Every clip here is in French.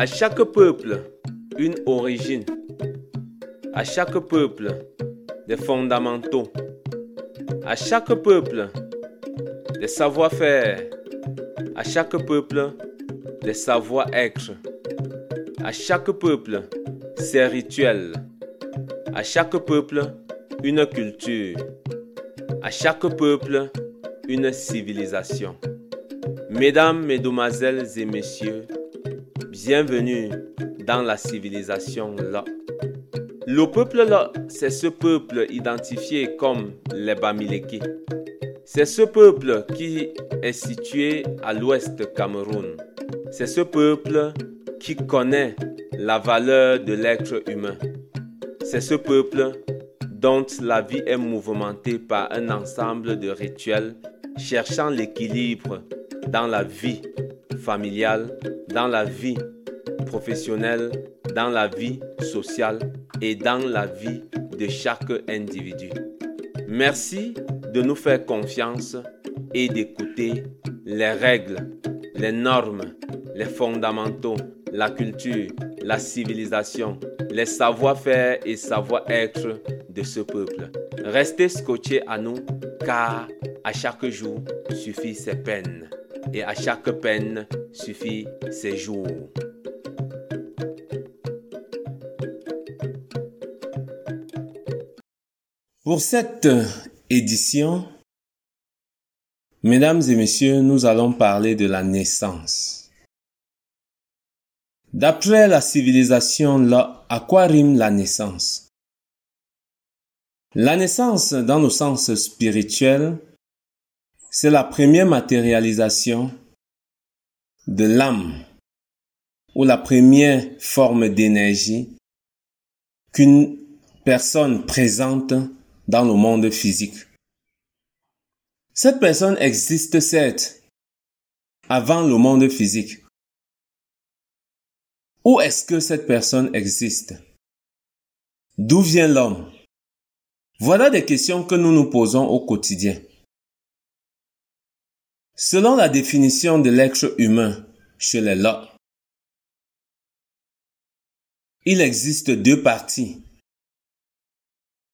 À chaque peuple, une origine. À chaque peuple, des fondamentaux. À chaque peuple, des savoir-faire. À chaque peuple, des savoir-être. À chaque peuple, ses rituels. À chaque peuple, une culture. À chaque peuple, une civilisation. Mesdames, Mesdemoiselles et Messieurs, bienvenue dans la civilisation là. Le peuple là, c'est ce peuple identifié comme les Bamileke. C'est ce peuple qui est situé à l'ouest Cameroun. C'est ce peuple qui connaît la valeur de l'être humain. C'est ce peuple dont la vie est mouvementée par un ensemble de rituels cherchant l'équilibre dans la vie familiale, dans la vie professionnelle, dans la vie sociale et dans la vie de chaque individu. Merci de nous faire confiance et d'écouter les règles, les normes, les fondamentaux, la culture, la civilisation, les savoir-faire et savoir-être de ce peuple. Restez scotchés à nous car à chaque jour suffit ses peines et à chaque peine suffit ses jours. Pour cette édition, mesdames et messieurs, nous allons parler de la naissance. D'après la civilisation, là, à quoi rime la naissance? La naissance, dans le sens spirituel, c'est la première matérialisation de l'âme ou la première forme d'énergie qu'une personne présente dans le monde physique. Cette personne existe certes avant le monde physique. Où est-ce que cette personne existe? D'où vient l'homme? Voilà des questions que nous nous posons au quotidien. Selon la définition de l'être humain chez les lots, il existe deux parties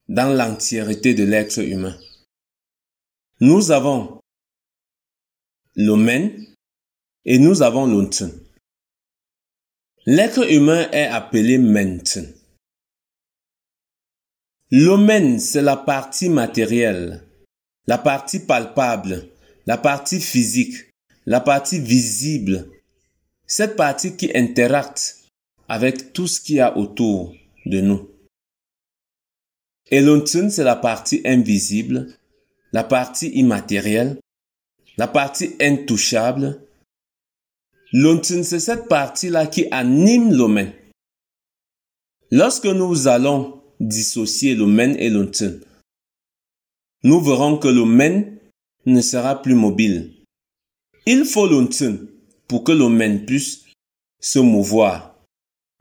dans l'entièreté de l'être humain. Nous avons l'omen et nous avons l'untun. L'être humain est appelé menten. L'omen, c'est la partie matérielle, la partie palpable, la partie physique, la partie visible, cette partie qui interacte avec tout ce qu'il y a autour de nous. Et l'untun, c'est la partie invisible, la partie immatérielle, la partie intouchable. L'untun, c'est cette partie-là qui anime l'omen. Lorsque nous allons dissocier l'omen et l'untun, nous verrons que l'omen ne sera plus mobile. Il faut l'untun pour que l'omen puisse se mouvoir.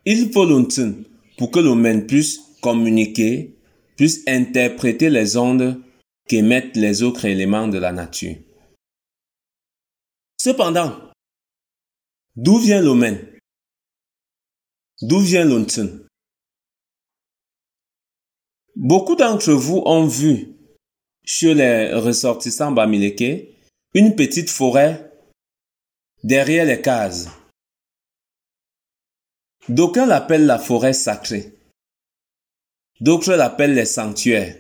Il faut l'untun pour que l'omen puisse communiquer, puisse interpréter les ondes qu'émettent les autres éléments de la nature. Cependant, d'où vient l'omen? D'où vient l'untun Beaucoup d'entre vous ont vu chez les ressortissants bamileke une petite forêt derrière les cases. D'aucuns l'appellent la forêt sacrée. D'autres l'appellent les sanctuaires.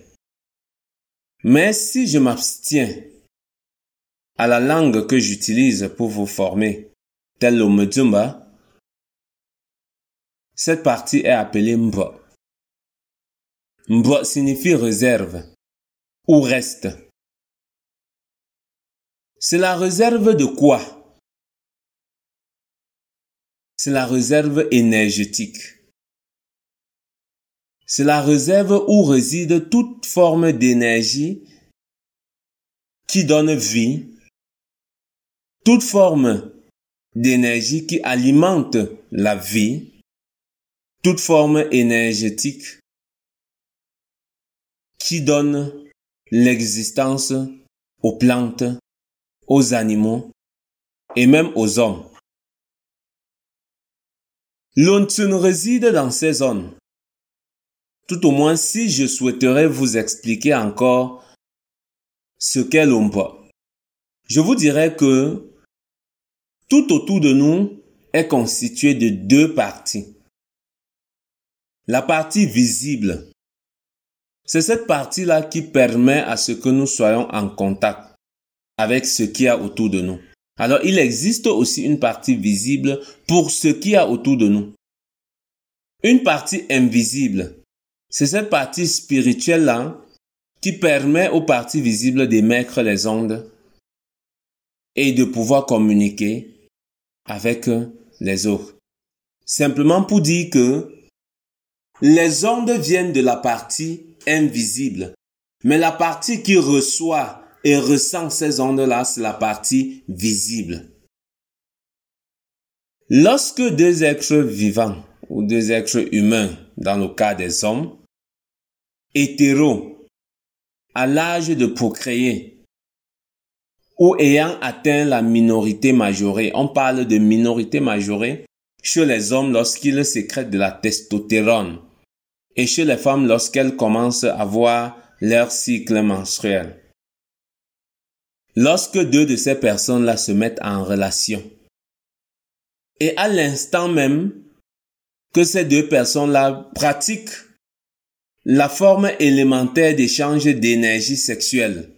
Mais si je m'abstiens à la langue que j'utilise pour vous former, tel le Mdumba, cette partie est appelée Mbo. Mbo signifie réserve ou reste. C'est la réserve de quoi? C'est la réserve énergétique. C'est la réserve où réside toute forme d'énergie qui donne vie, toute forme d'énergie qui alimente la vie, toute forme énergétique qui donne l'existence aux plantes, aux animaux et même aux hommes. L'Ontun réside dans ces zones. Tout au moins si je souhaiterais vous expliquer encore ce qu'est l'Ompa. Je vous dirais que tout autour de nous est constitué de deux parties. La partie visible, c'est cette partie-là qui permet à ce que nous soyons en contact avec ce qu'il y a autour de nous. Alors il existe aussi une partie visible pour ce qu'il y a autour de nous. Une partie invisible, c'est cette partie spirituelle-là qui permet aux parties visibles d'émettre les ondes et de pouvoir communiquer avec les autres. Simplement pour dire que les ondes viennent de la partie invisible, mais la partie qui reçoit et ressent ces ondes-là, c'est la partie visible. Lorsque deux êtres vivants ou deux êtres humains, dans le cas des hommes, hétéros, à l'âge de procréer, ou ayant atteint la minorité majorée. On parle de minorité majorée chez les hommes lorsqu'ils sécrètent de la testostérone et chez les femmes lorsqu'elles commencent à voir leur cycle menstruel. Lorsque deux de ces personnes-là se mettent en relation, et à l'instant même que ces deux personnes-là pratiquent la forme élémentaire d'échange d'énergie sexuelle,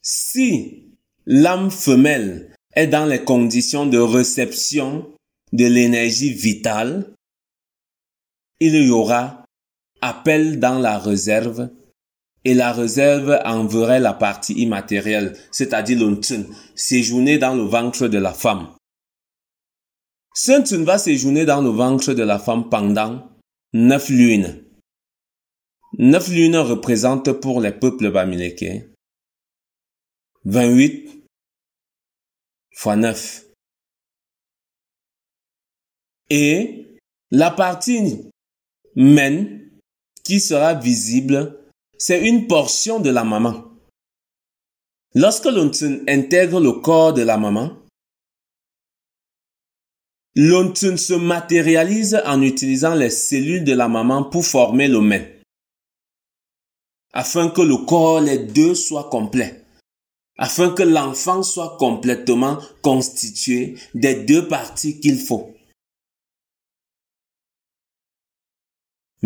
si l'âme femelle est dans les conditions de réception de l'énergie vitale, il y aura appel dans la réserve et la réserve enverrait la partie immatérielle, c'est-à-dire l'untun, séjourner dans le ventre de la femme. Ce va séjourner dans le ventre de la femme pendant neuf lunes. Neuf lunes représentent pour les peuples bamilékés 28 fois 9. Et la partie men qui sera visible, c'est une portion de la maman. Lorsque l'on intègre le corps de la maman, l'ontun se matérialise en utilisant les cellules de la maman pour former le men, afin que le corps, les deux, soient complets afin que l'enfant soit complètement constitué des deux parties qu'il faut.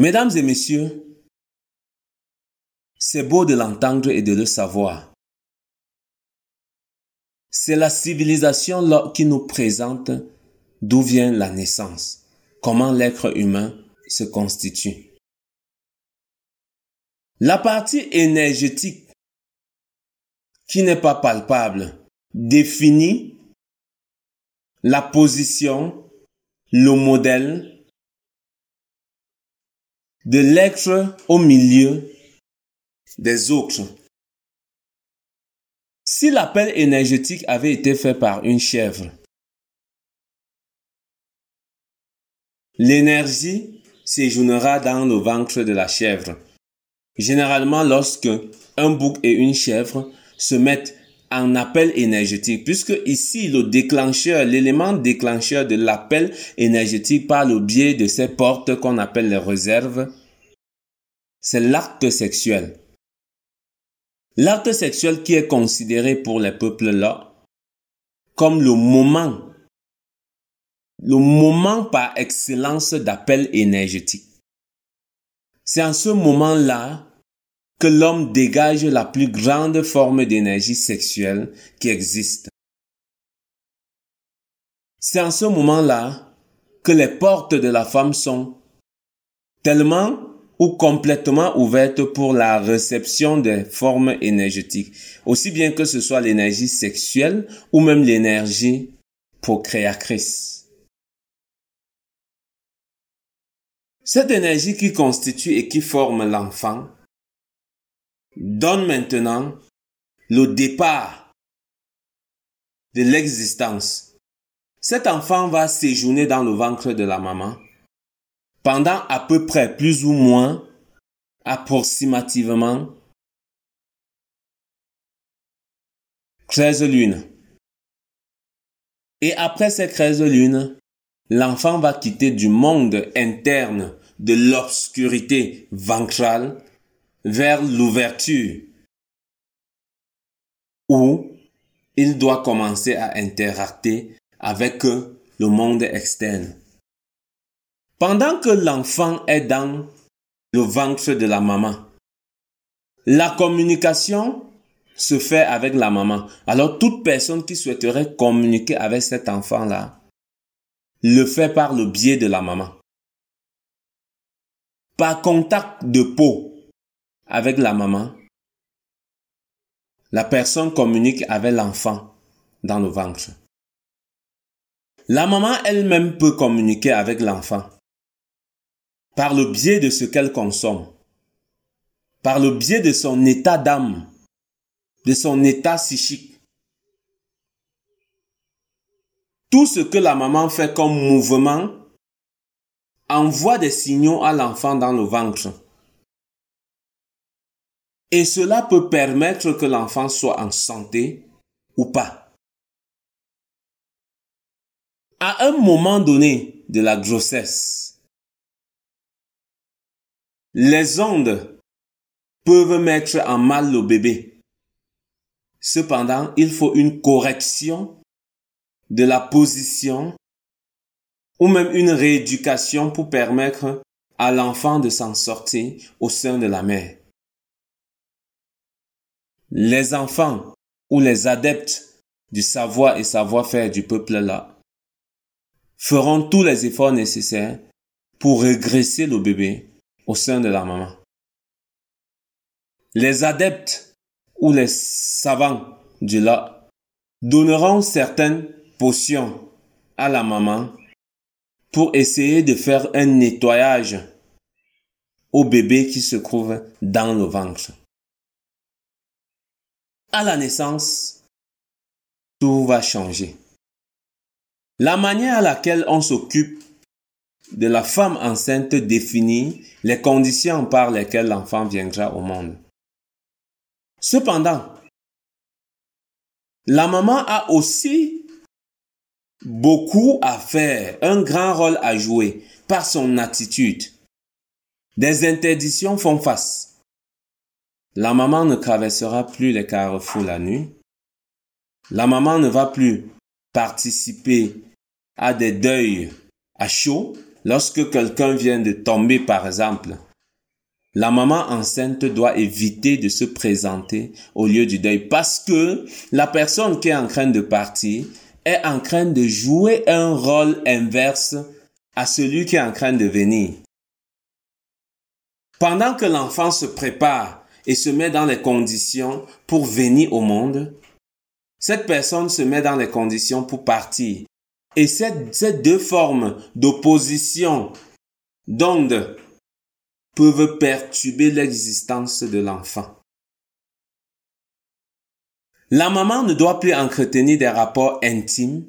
Mesdames et messieurs, c'est beau de l'entendre et de le savoir. C'est la civilisation qui nous présente d'où vient la naissance, comment l'être humain se constitue. La partie énergétique qui n'est pas palpable définit la position, le modèle de l'être au milieu des autres. Si l'appel énergétique avait été fait par une chèvre, l'énergie séjournera dans le ventre de la chèvre. Généralement, lorsque un bouc et une chèvre se mettent en appel énergétique, puisque ici, le déclencheur, l'élément déclencheur de l'appel énergétique par le biais de ces portes qu'on appelle les réserves, c'est l'acte sexuel. L'acte sexuel qui est considéré pour les peuples-là comme le moment, le moment par excellence d'appel énergétique. C'est en ce moment-là que l'homme dégage la plus grande forme d'énergie sexuelle qui existe. C'est en ce moment-là que les portes de la femme sont tellement ou complètement ouvertes pour la réception des formes énergétiques, aussi bien que ce soit l'énergie sexuelle ou même l'énergie procréatrice. Cette énergie qui constitue et qui forme l'enfant donne maintenant le départ de l'existence. Cet enfant va séjourner dans le ventre de la maman pendant à peu près plus ou moins approximativement 13 lunes. Et après ces 13 lunes, l'enfant va quitter du monde interne de l'obscurité ventrale vers l'ouverture où il doit commencer à interacter avec le monde externe. Pendant que l'enfant est dans le ventre de la maman, la communication se fait avec la maman. Alors toute personne qui souhaiterait communiquer avec cet enfant-là le fait par le biais de la maman. Par contact de peau avec la maman, la personne communique avec l'enfant dans le ventre. La maman elle-même peut communiquer avec l'enfant par le biais de ce qu'elle consomme, par le biais de son état d'âme, de son état psychique. Tout ce que la maman fait comme mouvement envoie des signaux à l'enfant dans le ventre. Et cela peut permettre que l'enfant soit en santé ou pas. À un moment donné de la grossesse, les ondes peuvent mettre en mal le bébé. Cependant, il faut une correction de la position ou même une rééducation pour permettre à l'enfant de s'en sortir au sein de la mère les enfants ou les adeptes du savoir et savoir-faire du peuple là feront tous les efforts nécessaires pour régresser le bébé au sein de la maman. Les adeptes ou les savants du là donneront certaines potions à la maman pour essayer de faire un nettoyage au bébé qui se trouve dans le ventre à la naissance, tout va changer. La manière à laquelle on s'occupe de la femme enceinte définit les conditions par lesquelles l'enfant viendra au monde. Cependant, la maman a aussi beaucoup à faire, un grand rôle à jouer par son attitude. Des interdictions font face. La maman ne traversera plus les carrefours la nuit. La maman ne va plus participer à des deuils à chaud lorsque quelqu'un vient de tomber par exemple. La maman enceinte doit éviter de se présenter au lieu du deuil parce que la personne qui est en train de partir est en train de jouer un rôle inverse à celui qui est en train de venir. Pendant que l'enfant se prépare et se met dans les conditions pour venir au monde, cette personne se met dans les conditions pour partir. Et ces deux formes d'opposition, d'onde, peuvent perturber l'existence de l'enfant. La maman ne doit plus entretenir des rapports intimes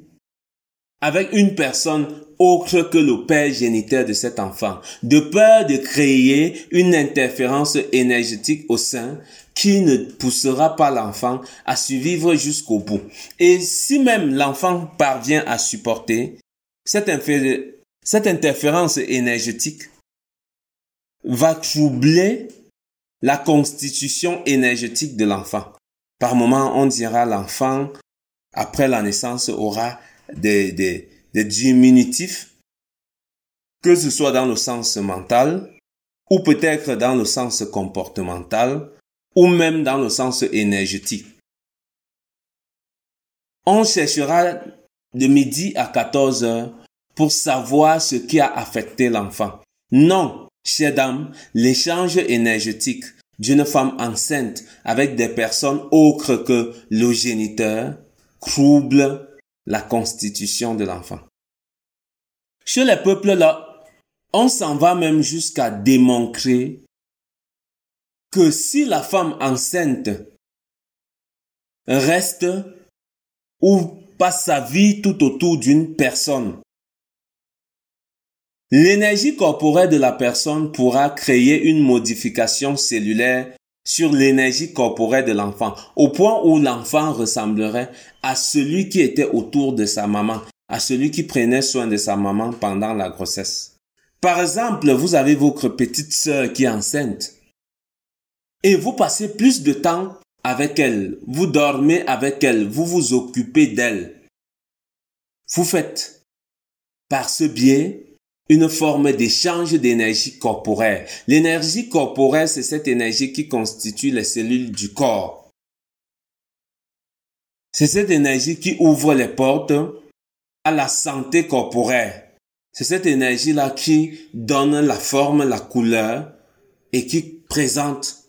avec une personne autre que le père géniteur de cet enfant, de peur de créer une interférence énergétique au sein qui ne poussera pas l'enfant à survivre jusqu'au bout. Et si même l'enfant parvient à supporter cette, cette interférence énergétique, va troubler la constitution énergétique de l'enfant. Par moment, on dira l'enfant, après la naissance, aura des, des, des diminutifs, que ce soit dans le sens mental, ou peut-être dans le sens comportemental, ou même dans le sens énergétique. On cherchera de midi à 14 heures pour savoir ce qui a affecté l'enfant. Non, chère dame, l'échange énergétique d'une femme enceinte avec des personnes autres que le géniteur trouble la constitution de l'enfant. Chez les peuples là, on s'en va même jusqu'à démontrer que si la femme enceinte reste ou passe sa vie tout autour d'une personne, l'énergie corporelle de la personne pourra créer une modification cellulaire sur l'énergie corporelle de l'enfant, au point où l'enfant ressemblerait à celui qui était autour de sa maman. à celui qui prenait soin de sa maman pendant la grossesse. Par exemple, vous avez votre petite sœur qui est enceinte et vous passez plus de temps avec elle, vous dormez avec elle, vous vous occupez d'elle. Vous faites par ce biais une forme d'échange d'énergie corporelle. L'énergie corporelle, c'est cette énergie qui constitue les cellules du corps. C'est cette énergie qui ouvre les portes à la santé corporelle. C'est cette énergie-là qui donne la forme, la couleur et qui présente,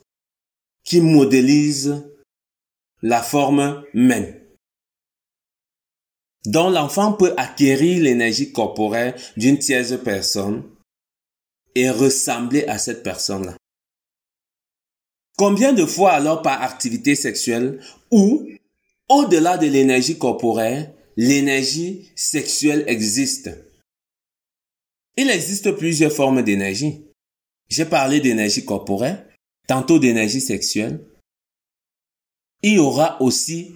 qui modélise la forme même. Donc l'enfant peut acquérir l'énergie corporelle d'une tierce personne et ressembler à cette personne-là. Combien de fois alors par activité sexuelle ou au-delà de l'énergie corporelle, l'énergie sexuelle existe? Il existe plusieurs formes d'énergie. J'ai parlé d'énergie corporelle, tantôt d'énergie sexuelle. Il y aura aussi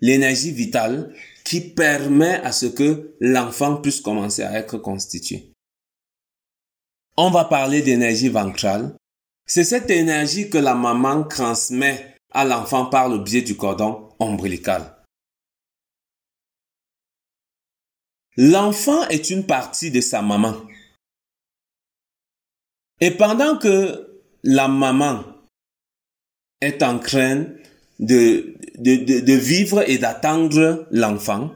l'énergie vitale qui permet à ce que l'enfant puisse commencer à être constitué. On va parler d'énergie ventrale. C'est cette énergie que la maman transmet à l'enfant par le biais du cordon ombilical. L'enfant est une partie de sa maman. Et pendant que la maman est en train de, de, de, vivre et d'attendre l'enfant,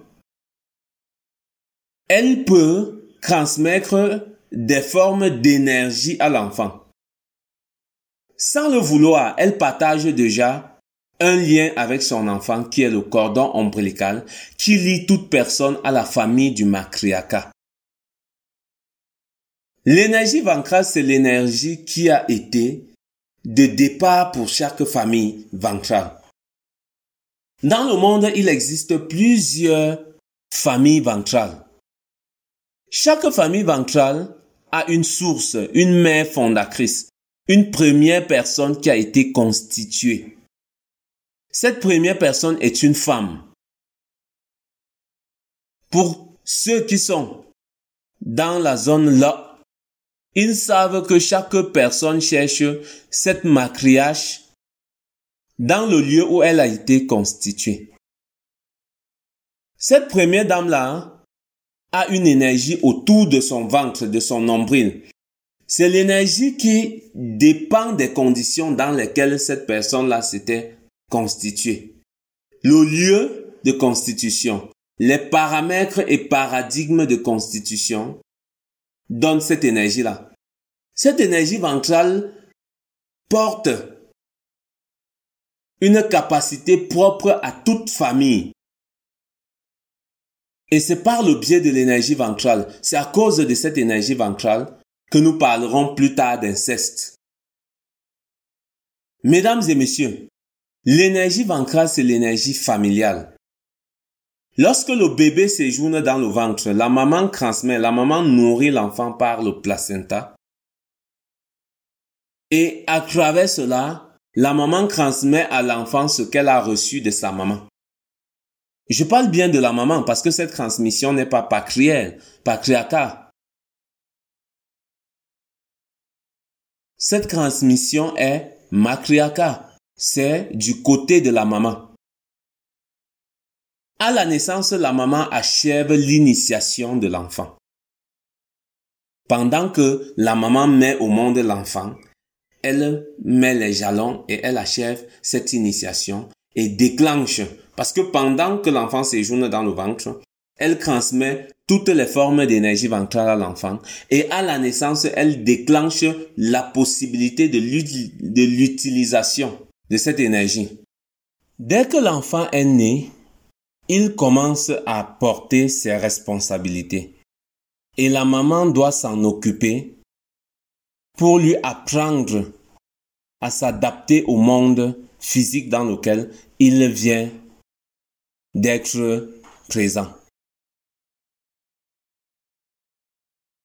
elle peut transmettre des formes d'énergie à l'enfant. Sans le vouloir, elle partage déjà un lien avec son enfant qui est le cordon ombilical qui lie toute personne à la famille du matriarcat. L'énergie ventrale, c'est l'énergie qui a été de départ pour chaque famille ventrale. Dans le monde, il existe plusieurs familles ventrales. Chaque famille ventrale a une source, une mère fondatrice, une première personne qui a été constituée. Cette première personne est une femme. Pour ceux qui sont dans la zone là, ils savent que chaque personne cherche cette matriarche dans le lieu où elle a été constituée. Cette première dame-là a une énergie autour de son ventre, de son nombril. C'est l'énergie qui dépend des conditions dans lesquelles cette personne-là s'était constituée. Le lieu de constitution, les paramètres et paradigmes de constitution donnent cette énergie-là. Cette énergie ventrale porte une capacité propre à toute famille. Et c'est par le biais de l'énergie ventrale, c'est à cause de cette énergie ventrale que nous parlerons plus tard d'inceste. Mesdames et messieurs, l'énergie ventrale, c'est l'énergie familiale. Lorsque le bébé séjourne dans le ventre, la maman transmet, la maman nourrit l'enfant par le placenta. Et à travers cela, la maman transmet à l'enfant ce qu'elle a reçu de sa maman. Je parle bien de la maman parce que cette transmission n'est pas patrielle, patriarcat. Cette transmission est matriarcat. C'est du côté de la maman. À la naissance, la maman achève l'initiation de l'enfant. Pendant que la maman met au monde l'enfant, elle met les jalons et elle achève cette initiation et déclenche. Parce que pendant que l'enfant séjourne dans le ventre, elle transmet toutes les formes d'énergie ventrale à l'enfant et à la naissance, elle déclenche la possibilité de l'utilisation de cette énergie. Dès que l'enfant est né, il commence à porter ses responsabilités et la maman doit s'en occuper pour lui apprendre à s'adapter au monde physique dans lequel il vient d'être présent.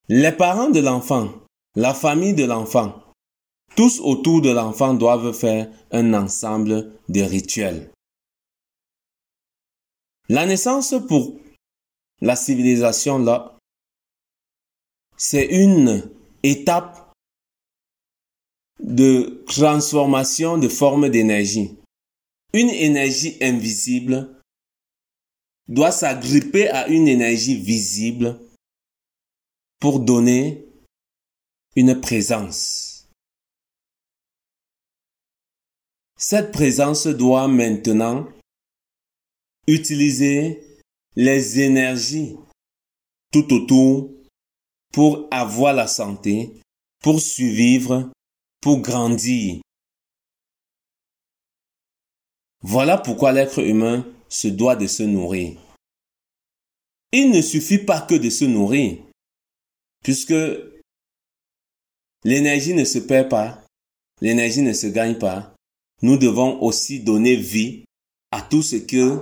Les parents de l'enfant, la famille de l'enfant, tous autour de l'enfant doivent faire un ensemble de rituels. La naissance pour la civilisation là, c'est une étape de transformation de forme d'énergie. Une énergie invisible doit s'agripper à une énergie visible pour donner une présence. Cette présence doit maintenant utiliser les énergies tout autour pour avoir la santé, pour survivre, pour grandir. Voilà pourquoi l'être humain se doit de se nourrir. Il ne suffit pas que de se nourrir, puisque l'énergie ne se perd pas, l'énergie ne se gagne pas. Nous devons aussi donner vie à tout ce que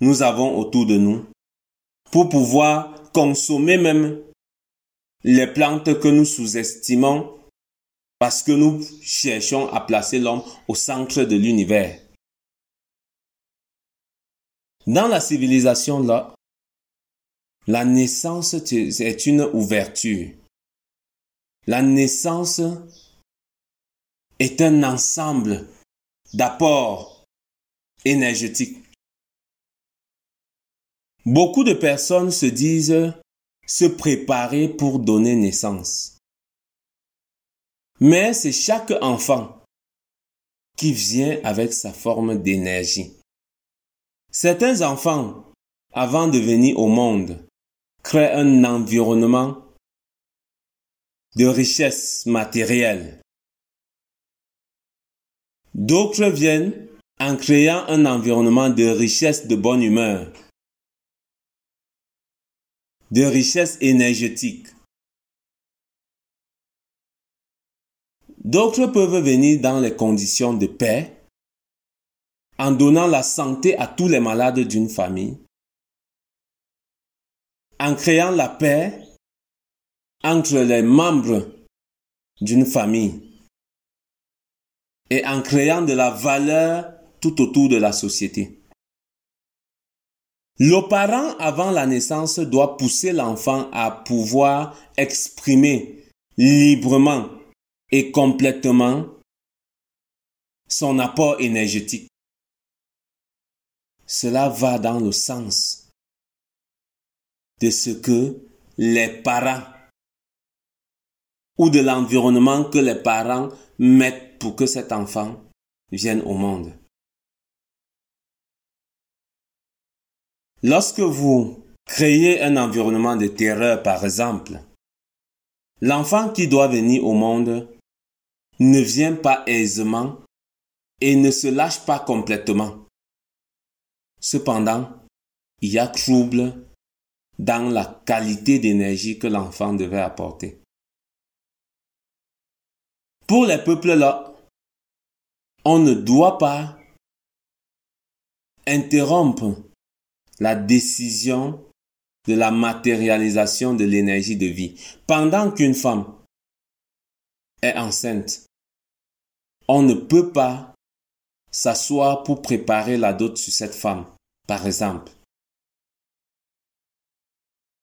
nous avons autour de nous pour pouvoir consommer même les plantes que nous sous-estimons parce que nous cherchons à placer l'homme au centre de l'univers. Dans la civilisation là, la naissance est une ouverture. La naissance est un ensemble d'apports énergétiques. Beaucoup de personnes se disent se préparer pour donner naissance. Mais c'est chaque enfant qui vient avec sa forme d'énergie. Certains enfants, avant de venir au monde, créent un environnement de richesse matérielle. D'autres viennent en créant un environnement de richesse de bonne humeur de richesse énergétique. D'autres peuvent venir dans les conditions de paix en donnant la santé à tous les malades d'une famille, en créant la paix entre les membres d'une famille et en créant de la valeur tout autour de la société. Le parent avant la naissance doit pousser l'enfant à pouvoir exprimer librement et complètement son apport énergétique. Cela va dans le sens de ce que les parents ou de l'environnement que les parents mettent pour que cet enfant vienne au monde. Lorsque vous créez un environnement de terreur, par exemple, l'enfant qui doit venir au monde ne vient pas aisément et ne se lâche pas complètement. Cependant, il y a trouble dans la qualité d'énergie que l'enfant devait apporter. Pour les peuples-là, on ne doit pas interrompre la décision de la matérialisation de l'énergie de vie. Pendant qu'une femme est enceinte, on ne peut pas s'asseoir pour préparer la dot sur cette femme, par exemple.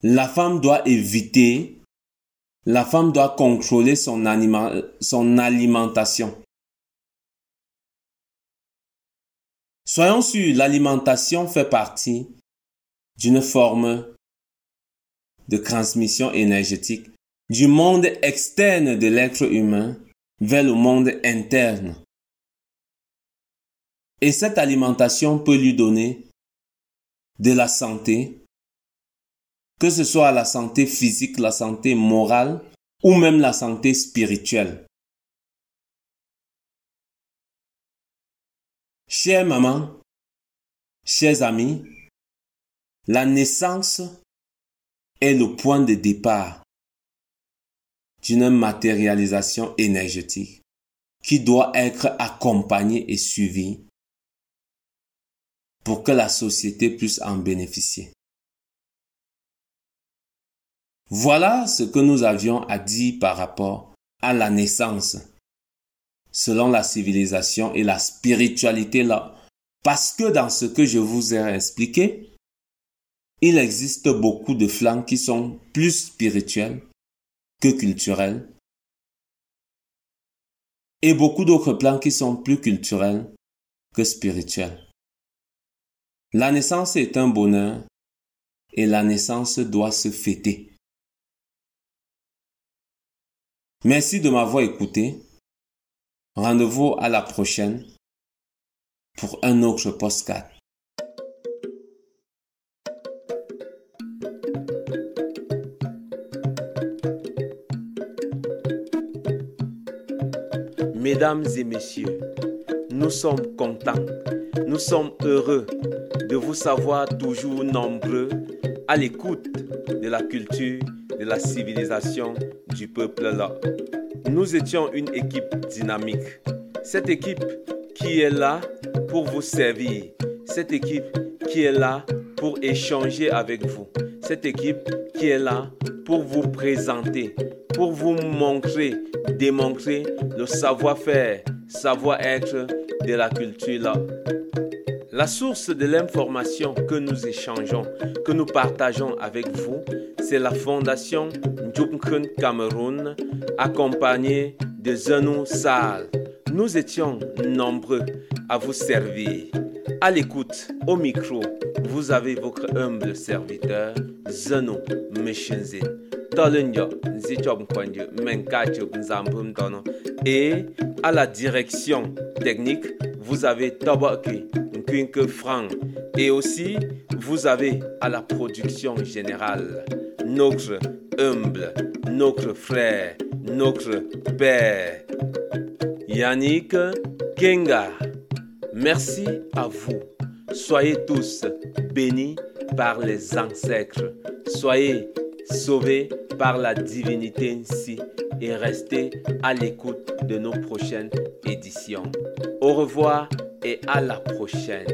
La femme doit éviter, la femme doit contrôler son, alimentation. Soyons sûrs, l'alimentation fait partie d'une forme de transmission énergétique du monde externe de l'être humain vers le monde interne. Et cette alimentation peut lui donner de la santé, que ce soit la santé physique, la santé morale ou même la santé spirituelle. Chère maman, chers amis, la naissance est le point de départ d'une matérialisation énergétique qui doit être accompagnée et suivie pour que la société puisse en bénéficier. Voilà ce que nous avions à dire par rapport à la naissance, selon la civilisation et la spiritualité là. Parce que dans ce que je vous ai expliqué, il existe beaucoup de flancs qui sont plus spirituels que culturels et beaucoup d'autres plans qui sont plus culturels que spirituels. La naissance est un bonheur et la naissance doit se fêter. Merci de m'avoir écouté. Rendez-vous à la prochaine pour un autre postcard. Mesdames et messieurs, nous sommes contents, nous sommes heureux de vous savoir toujours nombreux à l'écoute de la culture, de la civilisation du peuple là. Nous étions une équipe dynamique. Cette équipe qui est là pour vous servir. Cette équipe qui est là pour échanger avec vous. Cette équipe qui est là pour vous présenter, pour vous montrer, démontrer le savoir-faire, savoir-être de la culture. La source de l'information que nous échangeons, que nous partageons avec vous, c'est la fondation Njumkun Cameroun, accompagnée de Zenou Sal. Nous étions nombreux à vous servir. À l'écoute, au micro, vous avez votre humble serviteur, Zeno Meshenzin. Et à la direction technique, vous avez Toboki Nkwinke Frank. Et aussi, vous avez à la production générale notre humble, notre frère, notre père, Yannick Kenga. Merci à vous. Soyez tous bénis par les ancêtres. Soyez sauvés par la divinité ainsi et restez à l'écoute de nos prochaines éditions. Au revoir et à la prochaine.